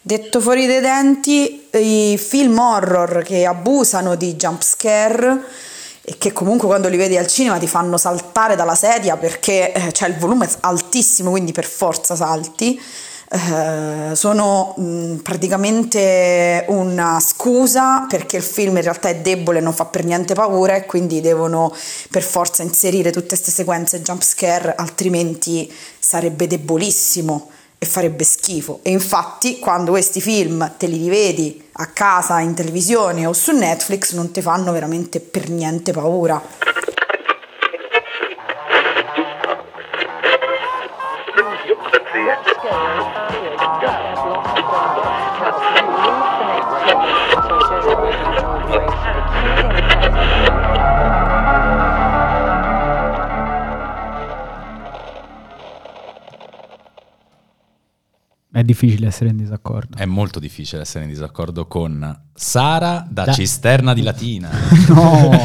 Detto fuori dai denti, i film horror che abusano di jump scare e che comunque quando li vedi al cinema ti fanno saltare dalla sedia perché eh, c'è il volume altissimo, quindi per forza salti. Eh, sono mh, praticamente una scusa perché il film in realtà è debole non fa per niente paura e quindi devono per forza inserire tutte queste sequenze jump scare altrimenti sarebbe debolissimo e farebbe schifo. E infatti, quando questi film te li rivedi a casa, in televisione o su Netflix, non ti fanno veramente per niente paura. Difficile essere in disaccordo. È molto difficile essere in disaccordo con Sara da, da... Cisterna di Latina. no,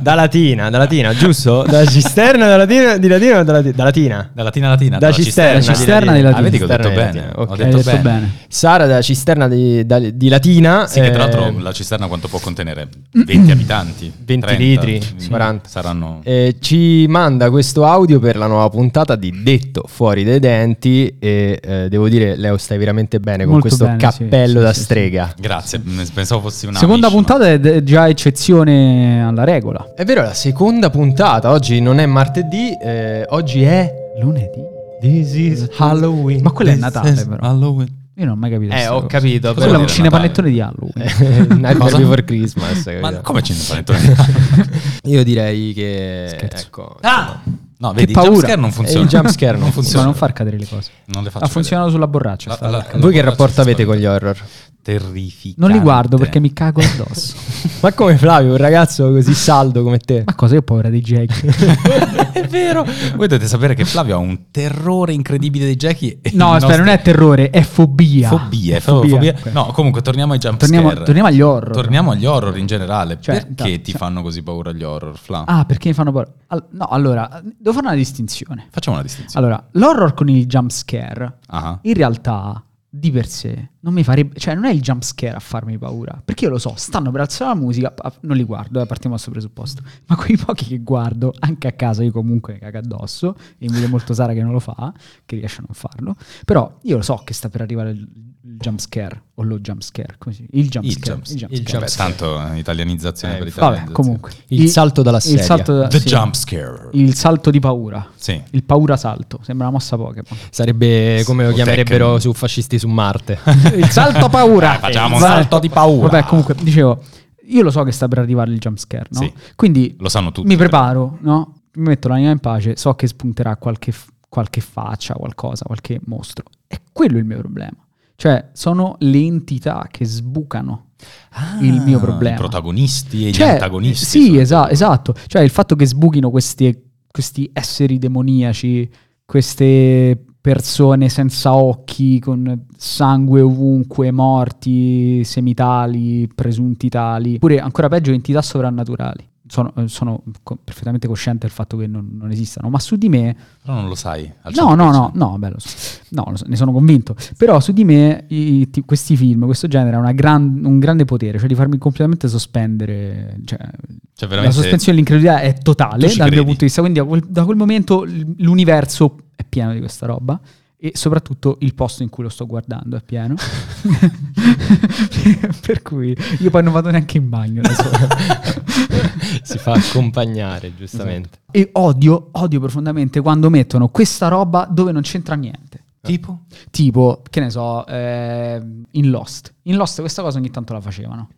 da Latina, da Latina, giusto? Da Cisterna da Latina, di Latina o da, Latina? Da Latina? Da Latina Latina. Da Cisterna, cisterna, cisterna di Latina. Ah, vedi che ho detto bene. Okay. Ho detto, detto bene. Sara da Cisterna di, da, di Latina. Sì, eh... che tra l'altro eh, la cisterna quanto può contenere? 20 abitanti? 20 30, litri, 40. Saranno... Eh, ci manda questo audio per la nuova puntata di Detto Fuori dai Denti e eh, devo dire, Leo, stai veramente bene con Molto questo bene, cappello sì, da sì, strega. Grazie, pensavo fossi una Seconda amici, puntata è già eccezione alla regola. È vero, è la seconda puntata. Oggi non è martedì, eh, oggi è lunedì. This is Halloween. Ma quello è Natale, però. Halloween. Io non ho mai capito. Eh, ho cosa. capito. Quello è un dire cinepanettone di Halloween. Nightmare? Before Christmas. Ma come cinepanettone? Io direi che... Scherzo. Ecco. ah! No, vedi, paura. il jumpscare non E funziona. il jumpscare non Ma funziona. non far cadere le cose. Non le faccio Ha funzionato sulla borraccia. La- la- la- Voi che rapporto avete con gli horror? Terrificante. non li guardo perché mi cago addosso. Ma come Flavio, un ragazzo così saldo come te? Ma cosa? Io ho paura dei Jackie. è vero. Voi dovete sapere che Flavio ha un terrore incredibile dei Jackie. No, aspetta, non nostro- è terrore, è fobia. Fobia, è Fobia. fobia. Ok. No, comunque torniamo ai jump Torniamo, scare. torniamo agli horror. Torniamo agli horror in generale. Cioè, Perché da- ti cioè- fanno così paura gli horror, Fla? Ah, perché mi fanno paura? Al- no, allora, devo fare una distinzione. Facciamo una distinzione. Allora, l'horror con il jump scare, Ah. in realtà, di per sé, non mi farebbe... Cioè, non è il jump scare a farmi paura. Perché io lo so, stanno per alzare la musica, non li guardo, eh, partiamo da questo presupposto. Ma quei pochi che guardo, anche a casa, io comunque cago addosso, e invidio molto Sara che non lo fa, che riesce a non farlo. Però io lo so che sta per arrivare il, il jump scare, o lo jump scare, come si Il jump Il scare. jump- il jump il scare. jump Beh, tanto eh, italianizzazione Eh, per infatti. Vabbè, italianizzazione. comunque. Il salto dalla sedia. Il salto da- The sì. jump scare. Il salto di paura. Sì. Il paura salto. Sembra una mossa Pokémon. Sarebbe come lo O chiamerebbero su fascisti su Marte. Il salto paura. Dai, facciamo un salto di paura. Vabbè, comunque, dicevo, io lo so che sta per arrivare il jump scare, no? Sì. Quindi Lo sanno tutti. mi preparo, no? Mi metto l'anima in pace, so che spunterà qualche, qualche faccia, qualcosa, qualche mostro. E quello è il mio problema. Cioè, sono le entità che sbucano Ah, il mio problema. I protagonisti e gli Cioè, antagonisti. Sì, esa- esatto. Cioè il fatto che sbuchino questi, questi esseri demoniaci, queste persone senza occhi, con sangue ovunque, morti, semitali, presunti tali, oppure ancora peggio entità sovrannaturali. Sono, eh, sono co- perfettamente cosciente del fatto che non, non esistano, ma su di me Però non lo sai. No, no, 100%. no, no, bello, no, ne sono convinto. Però su di me i- ti- questi film, questo genere ha gran- un grande potere, cioè di farmi completamente sospendere. Cioè, Cioè, La sospensione dell'incredulità è totale dal mio credi? punto di vista. Quindi da quel, momento l'universo è pieno di questa roba. E soprattutto il posto in cui lo sto guardando è pieno. per cui io poi non vado neanche in bagno da solo. si fa accompagnare, giustamente. E odio, odio profondamente quando mettono questa roba dove non c'entra niente. Tipo? Tipo, che ne so, eh, in Lost. In Lost questa cosa ogni tanto la facevano.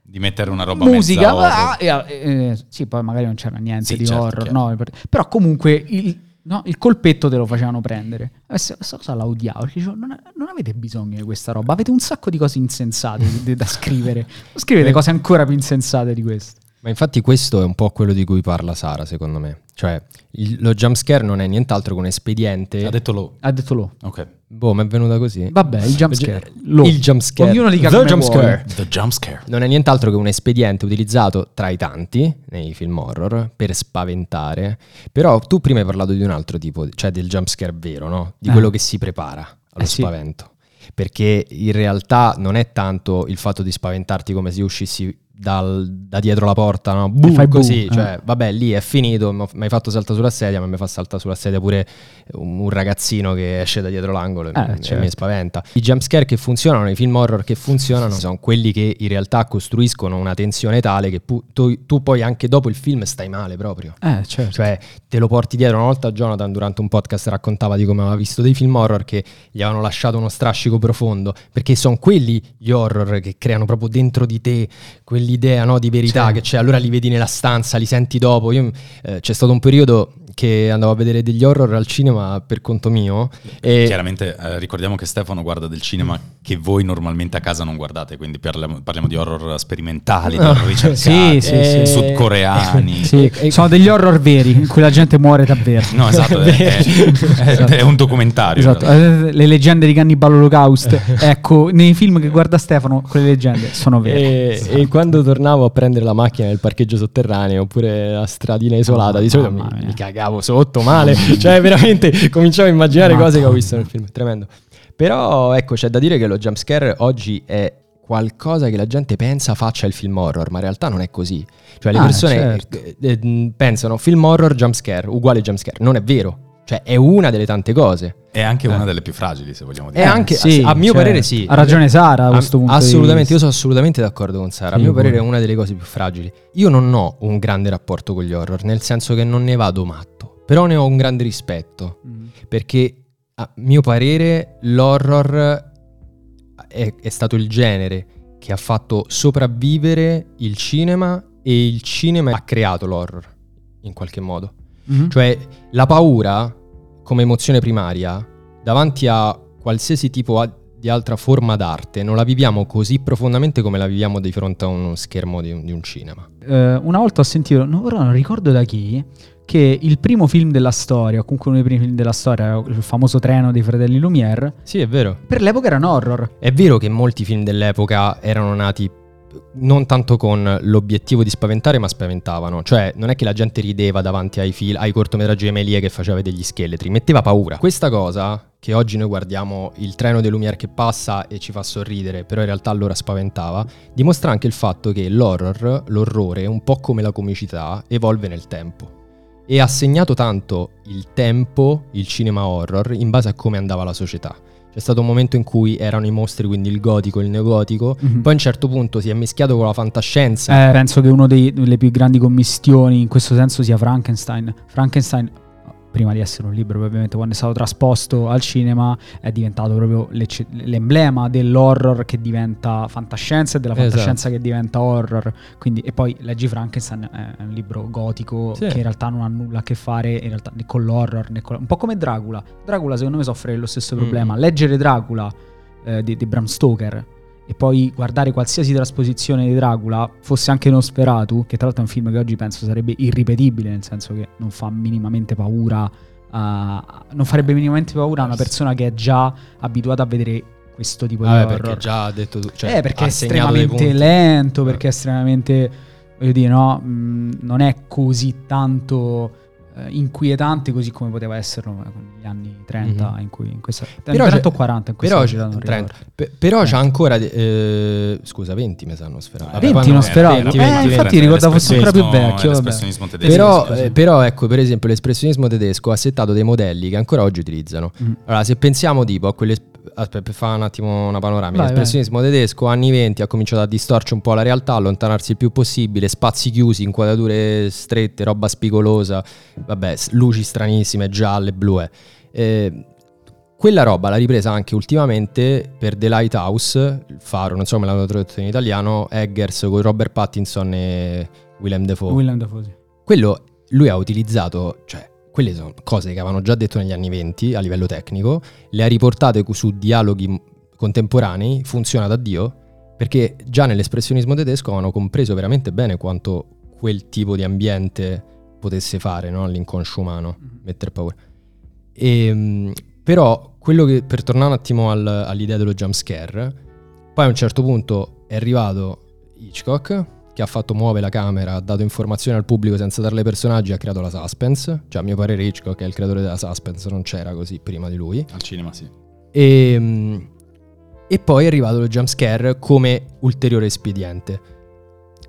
Di mettere una roba Musica, mezza ah, e- e- sì, poi magari non c'era niente Sì, di certo, horror, no, per- però comunque il, no, il colpetto te lo facevano prendere. Questa questa cosa la odiavo, perché dicevo, non, non avete bisogno di questa roba, avete un sacco di cose insensate da scrivere. Scrivete cose ancora più insensate di queste. Ma infatti questo è un po' quello di cui parla Sara, secondo me. Cioè, il- lo jumpscare non è nient'altro che un espediente... Ha detto lo. Ha detto lo. Ok. Boh, mi è venuta così. Vabbè, il jumpscare. Lo. Il jumpscare. Ognuno dica The come jumpscare. The jump scare. Non è nient'altro che un espediente utilizzato tra i tanti nei film horror per spaventare. Però tu prima hai parlato di un altro tipo, cioè del jumpscare vero, no? Di Eh. quello che si prepara allo Eh sì. spavento. perché in realtà non è tanto il fatto di spaventarti come se uscissi dal- da dietro la porta, no? Buh, fai così, eh. cioè, vabbè, lì è finito, mi hai fatto saltare sulla sedia, ma mi fa saltare sulla sedia pure un, un ragazzino che esce da dietro l'angolo e, Eh, mi- e certo. mi spaventa. I jumpscare che funzionano, i film horror che funzionano, sono quelli che in realtà costruiscono una tensione tale che pu- tu, tu poi anche dopo il film stai male proprio. Eh, certo. Cioè, te lo porti dietro. Una volta Jonathan, durante un podcast, raccontava di come aveva visto dei film horror che gli avevano lasciato uno strascico profondo. Perché sono quelli gli horror che creano proprio dentro di te quell'idea no, di verità Sì. che c'è. Allora li vedi nella stanza, li senti dopo. Io, eh, c'è stato un periodo che andavo a vedere degli horror al cinema per conto mio. E Chiaramente eh, ricordiamo che Stefano guarda del cinema che voi normalmente a casa non guardate, quindi parliamo, parliamo di horror sperimentali, di horror ricercati, Sì, sì, sì. sudcoreani. Sì, sono degli horror veri in cui la gente muore davvero. No, esatto, è, è- è- è un documentario. Esatto, eh, le leggende di Cannibal Holocaust. ecco, nei film che guarda Stefano, quelle leggende sono vere. E, e quando tornavo a prendere la macchina nel parcheggio sotterraneo oppure la stradina isolata, di solito mi, mi cagavo sotto male, cioè veramente cominciavo a immaginare cose che ho visto nel film, tremendo. Però ecco, c'è da dire che lo jumpscare oggi è qualcosa che la gente pensa faccia il film horror, ma in realtà non è così. Cioè le Ah, persone certo. eh, eh, pensano film horror, jumpscare, uguale jumpscare, non è vero. Cioè è una delle tante cose. È anche una delle più fragili, se vogliamo È dire. anche, sì, a mio cioè, parere sì. ha ragione Sara a questo punto di Assolutamente, vista. io sono assolutamente d'accordo con Sara. a Sì, mio parere è una delle cose più fragili. Io non ho un grande rapporto con gli horror, nel senso che non ne vado matto, però ne ho un grande rispetto, Mm. perché a mio parere l'horror è, è stato il genere che ha fatto sopravvivere il cinema e il cinema ha creato l'horror, in qualche modo. Mhm. Cioè, la paura come emozione primaria davanti a qualsiasi tipo di altra forma d'arte non la viviamo così profondamente come la viviamo di fronte a uno schermo di un, di un cinema. Eh, una volta ho sentito, no, ora non ricordo da chi, che il primo film della storia, o comunque uno dei primi film della storia, il famoso treno dei fratelli Lumière, Sì, è vero. per l'epoca era un horror. È vero che molti film dell'epoca erano nati non tanto con l'obiettivo di spaventare, ma spaventavano. Cioè, non è che la gente rideva davanti ai, fil- ai cortometraggi di Emelie che faceva degli scheletri, metteva paura. Questa cosa, che oggi noi guardiamo il treno dei Lumière che passa e ci fa sorridere, però in realtà allora spaventava, dimostra anche il fatto che l'horror, l'orrore, un po' come la comicità, evolve nel tempo. E ha segnato tanto il tempo, il cinema horror, in base a come andava la società. C'è stato un momento in cui erano i mostri, quindi il gotico e il neogotico, Mhm. poi a un certo punto si è mischiato con la fantascienza. Eh, penso che una delle più grandi commistioni in questo senso sia Frankenstein. Frankenstein, prima di essere un libro, ovviamente, quando è stato trasposto al cinema, è diventato proprio l'emblema dell'horror che diventa fantascienza e della Esatto. fantascienza che diventa horror. Quindi, e poi leggi Frankenstein, è un libro gotico Sì. che in realtà non ha nulla a che fare in realtà, né con l'horror, né con- un po' come Dracula. Dracula, secondo me, soffre dello stesso Mm. problema. Leggere Dracula eh, di, di Bram Stoker e poi guardare qualsiasi trasposizione di Dracula, fosse anche Nosferatu, che tra l'altro è un film che oggi penso sarebbe irripetibile, nel senso che non fa minimamente paura, a- non farebbe minimamente paura a una persona che è già abituata a vedere questo tipo Vabbè, di horror. perché già ha detto tu. Cioè, eh, perché è estremamente lento, Eh. perché è estremamente, voglio dire, no, mh, non è così tanto eh, inquietante così come poteva esserlo eh, con gli anni 30 Mhm. in cui in questa Però 30 c'è- o 40 in questa Però, non 30. ricordo. Pe- però c'è 30. ancora. eh, scusa, 20 mi sanno sferato. Eh, Vabbè, 20 poi non no, sperato. 20, Eh, 20, infatti 20. ricordavo fosse ancora più vecchio, vabbè. L'espressionismo tedesco. Però, eh, però, ecco, per esempio, l'espressionismo tedesco ha settato dei modelli che ancora oggi utilizzano. Mm. Allora, se pensiamo tipo a quelle... Aspetta, per fare un attimo una panoramica. Vai, L'espressionismo tedesco, anni 20, ha cominciato a distorcere un po' la realtà, allontanarsi il più possibile, spazi chiusi, inquadrature strette, roba spigolosa, vabbè, luci stranissime, gialle, blu. eh. Quella roba l'ha ripresa anche ultimamente per The Lighthouse, il faro, non so come l'hanno tradotto in italiano, Eggers con Robert Pattinson e Willem Dafoe. William Dafoe. sì. Quello lui ha utilizzato, cioè, quelle sono cose che avevano già detto negli anni 20 a livello tecnico, le ha riportate su dialoghi contemporanei, funziona da Dio, perché già nell'espressionismo tedesco avevano compreso veramente bene quanto quel tipo di ambiente potesse fare no, all'inconscio umano, Mhm. mettere paura. E, però, quello che, per tornare un attimo al- all'idea dello jumpscare, poi a un certo punto è arrivato Hitchcock, che ha fatto muovere la camera, ha dato informazioni al pubblico senza darle personaggi, ha creato la suspense. Cioè, a mio parere, Hitchcock è il creatore della suspense, non c'era così prima di lui. Al cinema, sì. E, mm, E poi è arrivato lo jumpscare come ulteriore espediente.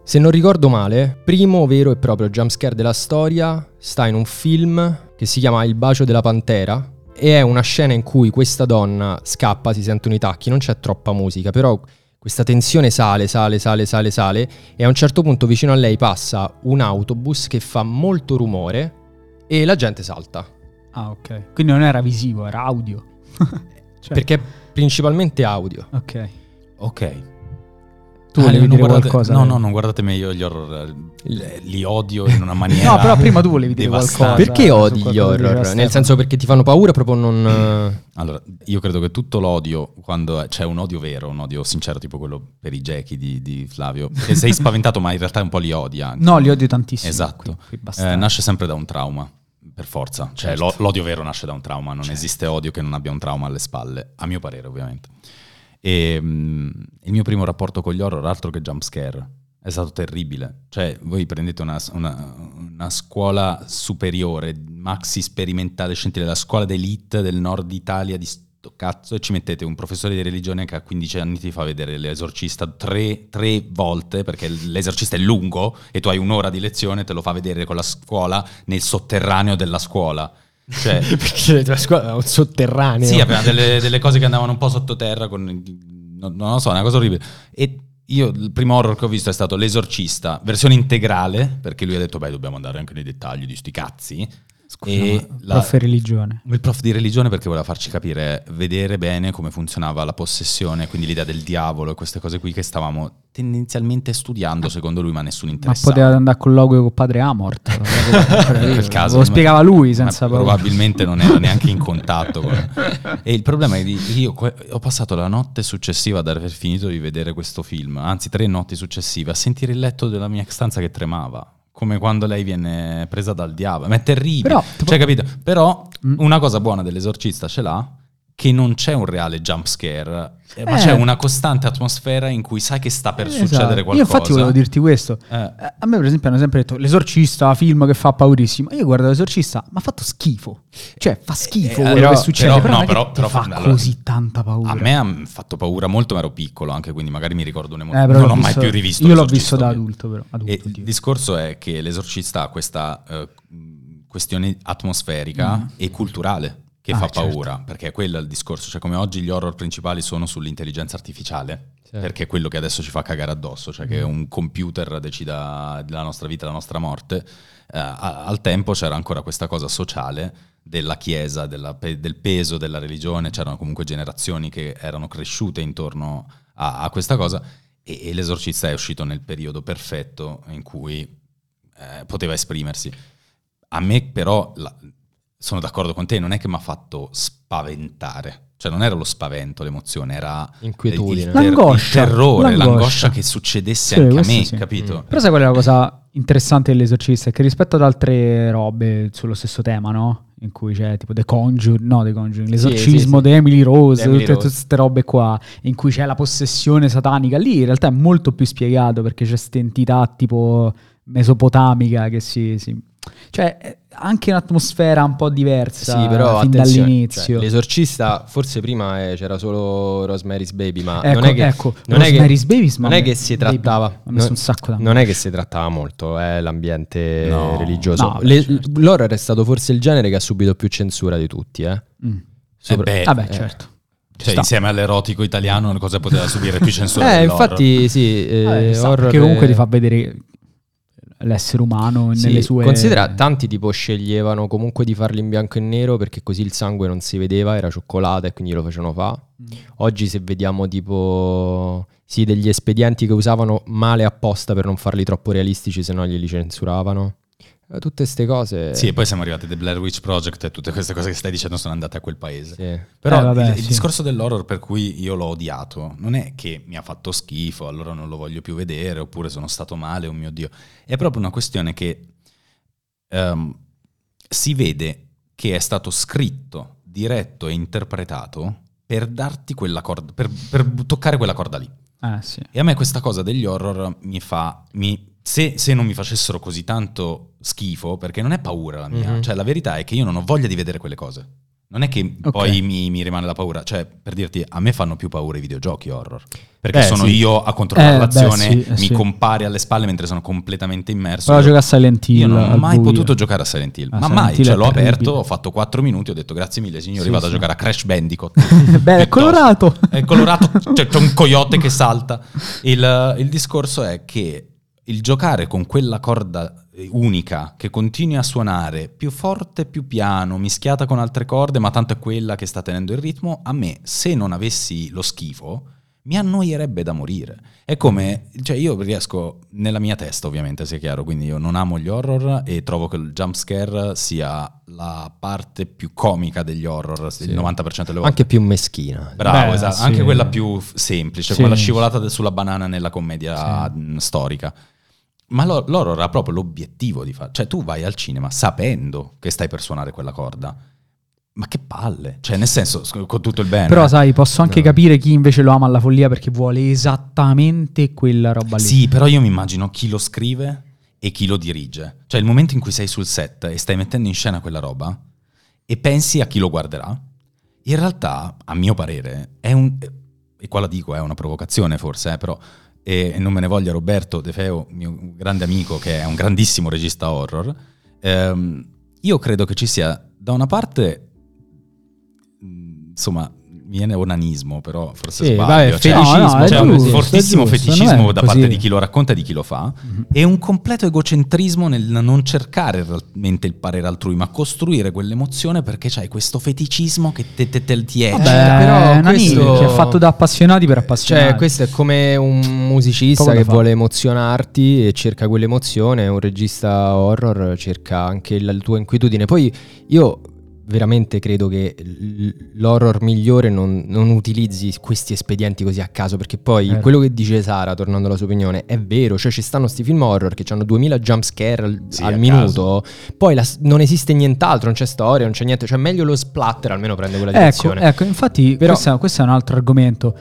Se non ricordo male, primo vero e proprio jumpscare della storia sta in un film che si chiama Il bacio della pantera e è una scena in cui questa donna scappa, si sentono i tacchi, non c'è troppa musica, però questa tensione sale, sale, sale, sale, sale e a un certo punto vicino a lei passa un autobus che fa molto rumore e la gente salta. Ah, ok. Quindi non era visivo, era audio. Cioè, Perché è principalmente audio. Ok. Ok. Tu Ah, volevi dire guardate- qualcosa? No, eh? no, non guardate meglio gli horror. eh, Li odio in una maniera. No, però prima tu volevi dire devastante. qualcosa. Perché su odi gli horror? Nel senso perché ti fanno paura proprio non... eh, Allora, io credo che tutto l'odio, quando c'è un odio vero, un odio sincero, tipo quello per i Jackie di, di Flavio, che sei spaventato, ma in realtà un po' li odi anche. No, li odio tantissimo. Esatto. qui- qui. Eh, nasce sempre da un trauma, per forza. Cioè, Certo. lo- l'odio vero nasce da un trauma, non esiste odio che non abbia un trauma alle spalle, a mio parere, ovviamente. E mm, il mio primo rapporto con gli horror, altro che jumpscare, è stato terribile. Cioè, voi prendete una, una- una scuola superiore, maxi sperimentale, scientifica, la scuola d'elite del nord Italia di sto cazzo, e ci mettete un professore di religione che a 15 anni ti fa vedere l'esorcista tre, tre volte, perché l'esorcista è lungo e tu hai un'ora di lezione, te lo fa vedere con la scuola nel sotterraneo della scuola. Cioè, Perché la scuola è un sotterraneo. sì, aveva delle, delle cose che andavano un po' sottoterra, con, non, non lo so, una cosa orribile. E io il primo horror che ho visto è stato L'esorcista, versione integrale, perché lui ha detto, beh, dobbiamo andare anche nei dettagli di sti cazzi. Scusa, e ma la- prof religione. Il prof di religione perché voleva farci capire, vedere bene come funzionava la possessione, quindi l'idea del diavolo e queste cose qui che stavamo tendenzialmente studiando secondo lui, ma nessuno Ma interessato. poteva andare con logo con padre Amort. Nel caso, lo spiegava lui ma senza paura. probabilmente non era neanche in contatto con... e il problema è che io ho passato la notte successiva ad aver finito di vedere questo film anzi tre notti successive a sentire il letto della mia stanza che tremava come quando lei viene presa dal diavolo. Ma è terribile. Però, cioè capito? Però Mm. una cosa buona dell'esorcista ce l'ha che non c'è un reale jump scare eh, ma Eh. c'è una costante atmosfera in cui sai che sta per Esatto. succedere qualcosa Io infatti volevo dirti questo. Eh. Eh, A me per esempio hanno sempre detto l'esorcista, film che fa paurissimo. Io guardo l'esorcista, ma ha fatto schifo. Cioè fa schifo Eh, quello però- che succede. però- Però, no, però- però fa allora, così tanta paura. A me ha fatto paura molto, ma ero piccolo anche, quindi magari mi ricordo un'emozione. Eh, non l'ho ho mai visto- più rivisto. Io l'ho visto da adulto, però. Adulto, il discorso è che l'esorcista ha questa eh, questione atmosferica e culturale che Mm. Ah, fa certo. paura, perché è quello il discorso, cioè come oggi gli horror principali sono sull'intelligenza artificiale, Sì. perché è quello che adesso ci fa cagare addosso, cioè Mm. che un computer decida della nostra vita, della nostra morte, Eh, al tempo c'era ancora questa cosa sociale della chiesa, della del peso della religione, c'erano comunque generazioni che erano cresciute intorno a, a questa cosa e, e l'esorcista è uscito nel periodo perfetto in cui eh, poteva esprimersi. A me però, la- sono d'accordo con te, non è che mi ha fatto spaventare, cioè non era lo spavento, l'emozione, era Inquietudine. il, ter- L'angoscia, il terrore, l'angoscia. l'angoscia che succedesse Sì, anche a me, sì. capito? Però sai qual è la cosa interessante dell'esorcista? È che rispetto ad altre robe sullo stesso tema, no? In cui c'è tipo The Conjuring, no The Conjuring, l'esorcismo sì, sì. di Emily Rose, Emily tutte Rose. queste robe qua, in cui c'è la possessione satanica, lì in realtà è molto più spiegato perché c'è questa entità tipo mesopotamica che si... si- cioè è anche un'atmosfera un po' diversa Sì, però fin dall'inizio. cioè, l'esorcista, forse prima eh, c'era solo Rosemary's Baby, ma ecco, non è che, ecco, non è che- Babies, non è che si Baby, trattava sacco da non è che si trattava molto eh, l'ambiente No. religioso. No, Le- certo. L'horror è stato forse il genere che ha subito più censura di tutti, eh. Mm. Sopra- Eh beh, Vabbè, eh. certo. Ci Cioè, insieme all'erotico italiano, cosa poteva subire più censura? Eh, infatti sì, eh, Vabbè, sta, horror perché comunque è- ti fa vedere l'essere umano Sì, nelle sue Considera, tanti tipo sceglievano comunque di farli in bianco e nero perché così il sangue non si vedeva, era cioccolata e quindi lo facevano fa. Mm. Oggi se vediamo tipo sì, degli espedienti che usavano male apposta per non farli troppo realistici, se no glieli censuravano. Eh, Tutte queste cose. Sì, e poi siamo arrivati The Blair Witch Project e tutte queste cose che stai dicendo sono andate a quel paese. Sì. Però Eh, vabbè, il, il sì. discorso dell'horror per cui io l'ho odiato non è che mi ha fatto schifo, allora non lo voglio più vedere, oppure sono stato male, oh mio Dio. È proprio una questione che ehm, si vede che è stato scritto, diretto e interpretato per darti quella corda, per, per toccare quella corda lì. Eh, sì. E a me questa cosa degli horror mi fa. mi- se, se non mi facessero così tanto schifo, perché non è paura la mia, Mhm. cioè la verità è che io non ho voglia di vedere quelle cose. Non è che Ok. poi mi, mi rimane la paura, cioè per dirti, a me fanno più paura i videogiochi horror. Perché Eh, sono sì. io a controllare Eh, beh, l'azione, sì, eh, mi sì. compare alle spalle mentre sono completamente immerso. Prova a Io- giocare a Silent Hill. Io non ho mai buio. potuto giocare a Silent Hill, Ah, ma Silent mai, Hill cioè l'ho terribile. aperto, ho fatto 4 minuti, ho detto grazie mille signori, Sì, vado sì. a giocare a Crash Bandicoot. Beh, è colorato. È colorato, cioè c'è un coyote che salta. Il, il discorso è che il giocare con quella corda eh, unica che continui a suonare più forte, più piano, mischiata con altre corde, ma tanto è quella che sta tenendo il ritmo, a me, se non avessi lo schifo, mi annoierebbe da morire. È come, cioè io riesco, nella mia testa ovviamente, sia chiaro, quindi io non amo gli horror e trovo che il jump scare sia la parte più comica degli horror, il 90% delle volte. Anche più meschina. Bravo, Beh, esatto. sì. Anche quella più semplice, Sì. quella scivolata sulla banana nella commedia storica. Ma lo- l'horror ha proprio l'obiettivo di fare. Cioè, tu vai al cinema sapendo che stai per suonare quella corda. Ma che palle! Cioè, nel senso, con tutto il bene. Però, sai, posso anche capire chi invece lo ama alla follia perché vuole esattamente quella roba lì. Sì, però io mi immagino chi lo scrive e chi lo dirige. Cioè, il momento in cui sei sul set e stai mettendo in scena quella roba e pensi a chi lo guarderà, in realtà, a mio parere, è un... E qua la dico, è una provocazione forse, eh, però... E non me ne voglia Roberto De Feo, mio grande amico, che è un grandissimo regista horror. ehm, io credo che ci sia, da una parte, insomma, viene onanismo, però forse Sì, sbaglio. vabbè, cioè- No, no, è c'è un giusto, fortissimo giusto, feticismo da parte di chi lo racconta e di chi lo fa e un completo egocentrismo nel non cercare realmente il parere altrui ma costruire quell'emozione perché c'hai questo feticismo che te, te, te ti Vabbè, eccita. però è una questo- nicchia, è fatto da appassionati per appassionati. Cioè, questo è come un musicista Poco che vuole emozionarti e cerca quell'emozione, un regista horror cerca anche la tua inquietudine. Poi io veramente credo che l'horror migliore non, non utilizzi questi espedienti così a caso, perché poi Vero. quello che dice Sara, tornando alla sua opinione, è vero, cioè ci stanno sti film horror che hanno 2000 jump scare al, Sì, al minuto, poi la non esiste nient'altro, non c'è storia, non c'è niente, cioè meglio lo splatter, almeno prende quella Ecco, direzione. ecco, infatti Però- questo, è, questo è un altro argomento.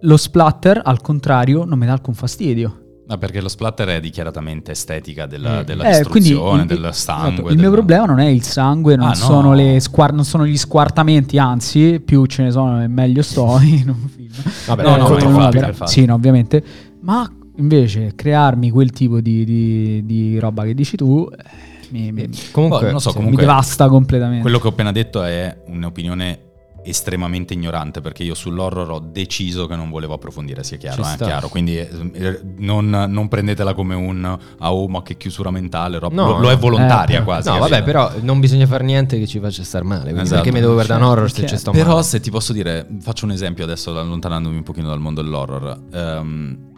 Lo splatter, al contrario, non mi dà alcun fastidio. Ma perché lo splatter è dichiaratamente estetica della, Mm. della Eh, distruzione, del il- sangue. Il del- mio problema non è il sangue, non, Ah, no. sono le squar- non sono gli squartamenti, anzi, più ce ne sono e meglio sto in un film. Vabbè, No, no, come per una fatti, vera- per fatti. Sì, no, ovviamente. Ma invece crearmi quel tipo di, di- di roba che dici tu eh, mi, mi- Comunque, non lo so, sì. mi comunque- devasta completamente. Quello che ho appena detto è un'opinione estremamente ignorante perché io sull'horror ho deciso che non volevo approfondire, sia chiaro, eh, chiaro. quindi eh, non, non prendetela come un ah oh ma che chiusura mentale, roba- No, lo, lo è no. volontaria Eh, quasi. No, capito? vabbè, però non bisogna fare niente che ci faccia star male. quindi Esatto. Perché mi devo guardare un Cioè, horror se perché- ci sto Però male? se ti posso dire, faccio un esempio adesso allontanandomi un pochino dal mondo dell'horror. Ehm,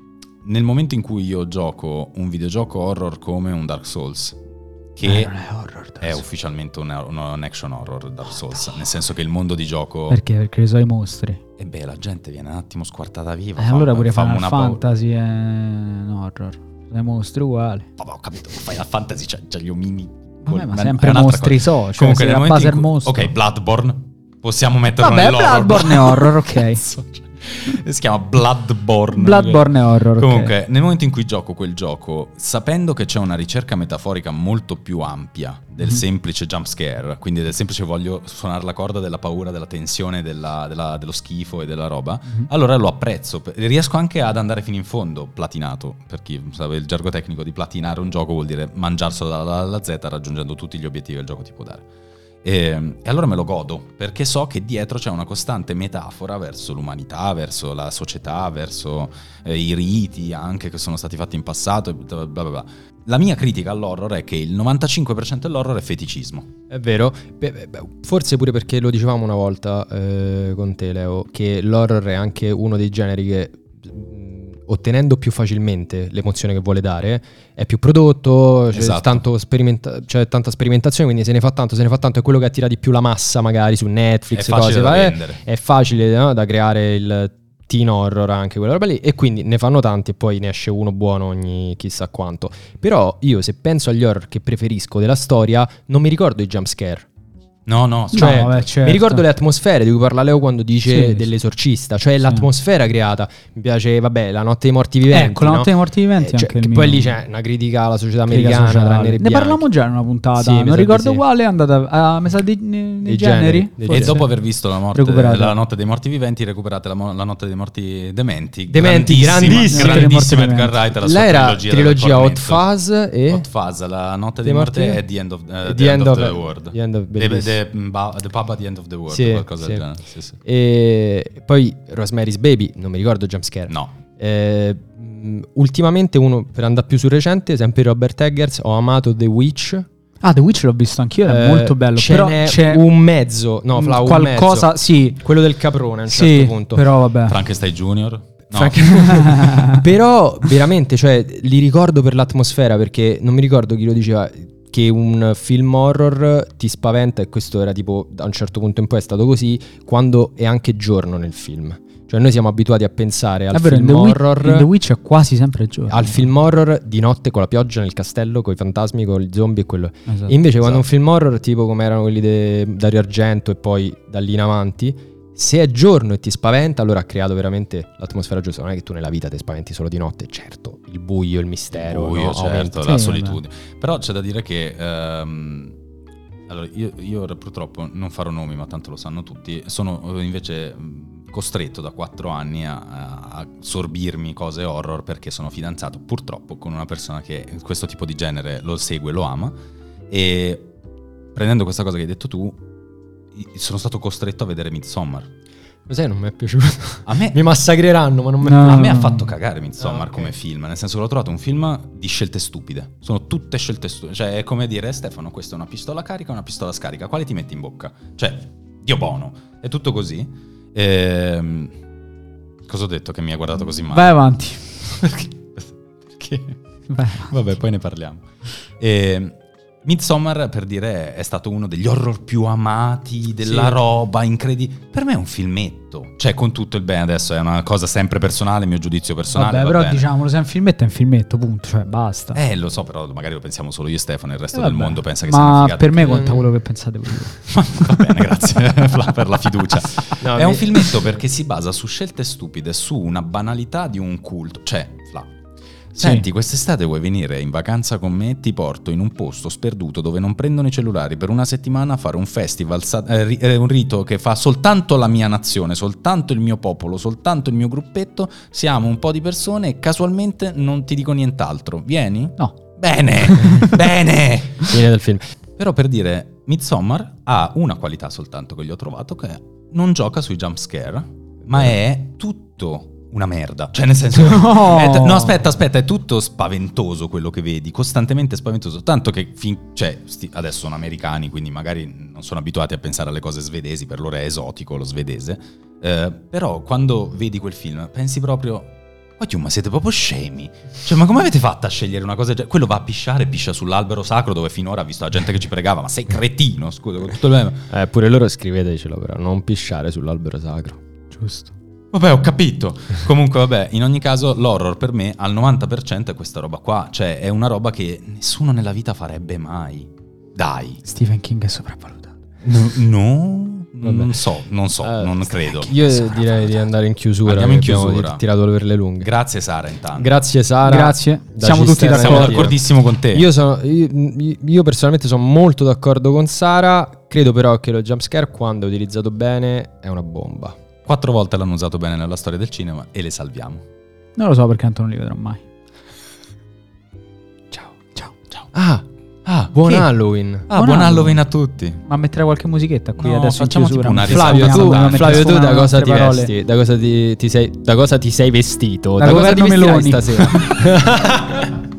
nel momento in cui io gioco un videogioco horror come un Dark Souls, che Eh, è horror. è ufficialmente un, un action horror Dark Souls, nel senso che il mondo di gioco... Perché? Perché sono i mostri. E beh, la gente viene un attimo squartata viva. Eh, fa- allora pure fa Final una. Fantasy è un horror. Sono i mostri uguali. Vabbè, ho capito, ma Final Fantasy c'ha, c'ha gli omini. Vabbè, ma è sempre mostri cosa. so, cioè Comunque, se la base è il mostro. Ok, Bloodborne. Possiamo metterlo Vabbè, nell'horror. Bloodborne è horror, ok. Cazzo, cioè, si chiama Bloodborne. Bloodborne horror. Comunque, nel momento in cui gioco quel gioco, sapendo che c'è una ricerca metaforica molto più ampia del Mhm. semplice jump scare, quindi del semplice voglio suonare la corda della paura, della tensione, della- della- dello schifo e della roba, Mhm. allora lo apprezzo. Riesco anche ad andare fino in fondo, platinato, per chi sa il gergo tecnico di platinare un gioco vuol dire mangiarselo dalla alla Z raggiungendo tutti gli obiettivi che il gioco ti può dare. E, e allora me lo godo perché so che dietro c'è una costante metafora verso l'umanità, verso la società, verso eh, i riti anche che sono stati fatti in passato. bla bla bla. La mia critica all'horror è che il 95% dell'horror è feticismo. È vero, Beh, beh, forse pure perché lo dicevamo una volta eh, con te, Leo, che l'horror è anche uno dei generi che ottenendo più facilmente l'emozione che vuole dare è più prodotto, c'è, Esatto. tanto sperimenta- c'è tanta sperimentazione, quindi se ne fa tanto, se ne fa tanto, è quello che attira di più la massa magari su Netflix, È facile cose, eh, vendere. è facile no, da creare il teen horror anche quella roba lì e quindi ne fanno tanti e poi ne esce uno buono ogni chissà quanto. Però io se penso agli horror che preferisco della storia non mi ricordo i jump scare. No, no, Cioè, vabbè, certo. mi ricordo le atmosfere di cui parla Leo quando dice Sì. dell'esorcista, cioè Sì. l'atmosfera creata. Mi piace, vabbè, la notte dei morti viventi. Ecco, la no? notte dei morti viventi Eh, cioè, che mio- poi lì c'è una critica alla società critica americana, sociale. Ne bianchi. parlavamo già in una puntata, Sì, non ricordo sì. quale, è andata a sa dei, nei Dei generi. generi, dei E dopo aver visto la, morte, la notte dei morti viventi, recuperate la, la notte dei morti dementi. Dementi, grandissima, grandissima. grandissima dei Edgar Wright. La sua era trilogia, trilogia Hot. Fuzz e Hot Fuzz, la notte dei Dei morti è The End of, eh, The End of- the World. The of- The, Pub at the End of the World, Sì, qualcosa del sì. genere. Sì, sì. E poi Rosemary's Baby, non mi ricordo jumpscare. No, Eh, mh, ultimamente uno, per andare più sul recente, sempre Robert Eggers, ho amato The Witch. Ah, The Witch l'ho visto anch'io, è Eh, molto bello. Ce però n'è c'è un mezzo, no, Fla, un qualcosa, mezzo. sì, Quello del caprone a un sì, certo punto. però vabbè. Frankenstein Junior. No, Però veramente, cioè, li ricordo per l'atmosfera perché non mi ricordo chi lo diceva che un film horror ti spaventa e questo era tipo da un certo punto in poi è stato così quando è anche giorno nel film. Cioè noi siamo abituati a pensare al vero, film Witch, horror in The Witch è quasi sempre giorno. al film horror di notte con la pioggia nel castello, con i fantasmi, con gli zombie e quello. Esatto. E invece quando un film horror tipo come erano quelli di Dario Argento e poi da lì in avanti, se è giorno e ti spaventa, allora ha creato veramente l'atmosfera giusta. Non è che tu nella vita ti spaventi solo di notte, certo, il buio, il mistero, buio, no? certo, aumenta. la Sì, vabbè. solitudine. Però c'è da dire che... ehm, allora, io, io purtroppo non farò nomi, ma tanto lo sanno tutti. Sono eh, invece mh, costretto da quattro anni a, a sorbirmi cose horror perché sono fidanzato purtroppo con una persona che questo tipo di genere lo segue, lo ama. E prendendo questa cosa che hai detto tu, sono stato costretto a vedere Midsommar. Lo sai, non mi è piaciuto. A me, mi massacreranno, ma non mi No. a me ha fatto cagare Midsommar Ah, ok. come film, nel senso che l'ho trovato un film di scelte stupide. Sono tutte scelte stupide. Cioè, è come dire, Stefano, questa è una pistola carica, una pistola scarica. Quale ti metti in bocca? Cioè, Dio buono. È tutto così. Ehm, cosa ho detto che mi ha guardato così male? Vai avanti. Perché? Perché? Vai. Vabbè, poi ne parliamo. E Midsommar, per dire, è stato uno degli horror più amati della Sì. roba, incredibile. Per me è un filmetto. Cioè, con tutto il bene adesso, è una cosa sempre personale, mio giudizio personale. Vabbè, va però bene. diciamolo, se è un filmetto è un filmetto, punto, cioè basta. Eh, lo so, però magari lo pensiamo solo io e Stefano, il resto Eh, del mondo pensa che sia una Ma figata. per me conta quello che pensate voi. Va bene, grazie Fla, per la fiducia. No, è mi- un filmetto perché si basa su scelte stupide, su una banalità di un culto. Cioè, Fla, senti, quest'estate vuoi venire in vacanza con me? Ti porto in un posto sperduto dove non prendono i cellulari per una settimana a fare un festival, eh, eh, un rito che fa soltanto la mia nazione, soltanto il mio popolo, soltanto il mio gruppetto. Siamo un po' di persone e casualmente non ti dico nient'altro. Vieni? No. Bene, bene. Fine del film. Però per dire, Midsommar ha una qualità soltanto che gli ho trovato, che non gioca sui jump scare, ma è tutto una merda. Cioè, nel senso... No. è no, aspetta, aspetta, è tutto spaventoso quello che vedi, costantemente spaventoso. Tanto che fin- cioè, sti- adesso sono americani, quindi magari non sono abituati a pensare alle cose svedesi, per loro è esotico lo svedese. Eh, però quando vedi quel film pensi proprio... Oddio, ma siete proprio scemi. Cioè, ma come avete fatto a scegliere una cosa del genere? Quello va a pisciare, piscia sull'albero sacro dove finora ha visto la gente che ci pregava. Ma sei cretino, scusa, con tutto il bene. Eh, pure loro scrivetecelo però, non pisciare sull'albero sacro. Giusto. Vabbè, ho capito. Comunque, vabbè, in ogni caso, l'horror per me al 90% è questa roba qua. Cioè, è una roba che nessuno nella vita farebbe mai. Dai. Stephen King è sopravvalutato. No, no, Vabbè. non so, non so, Eh, non credo. Io direi di andare in chiusura. Andiamo in chiusura. tirato per le lunghe. Grazie Sara intanto. Grazie Sara. Grazie. Da Siamo tutti Siamo d'accordo. Io. d'accordissimo con te. Io, sono, io, io personalmente sono molto d'accordo con Sara. Credo però che lo jumpscare, quando è utilizzato bene, è una bomba. Quattro volte l'hanno usato bene nella storia del cinema e le salviamo. Non lo so perché tanto non li vedrò mai. Ciao, ciao, ciao. Ah, Ah, buon che- Halloween. Ah, Buon buon Halloween. Halloween a tutti. Ma metterei qualche musichetta qui No, adesso in facciamo chiusura. una Flavio, tu, da- mentre Flavio, tu da cosa ti parole. vesti? Da cosa ti, ti sei, da cosa ti sei vestito? Da Da, cosa ti Meloni. stasera?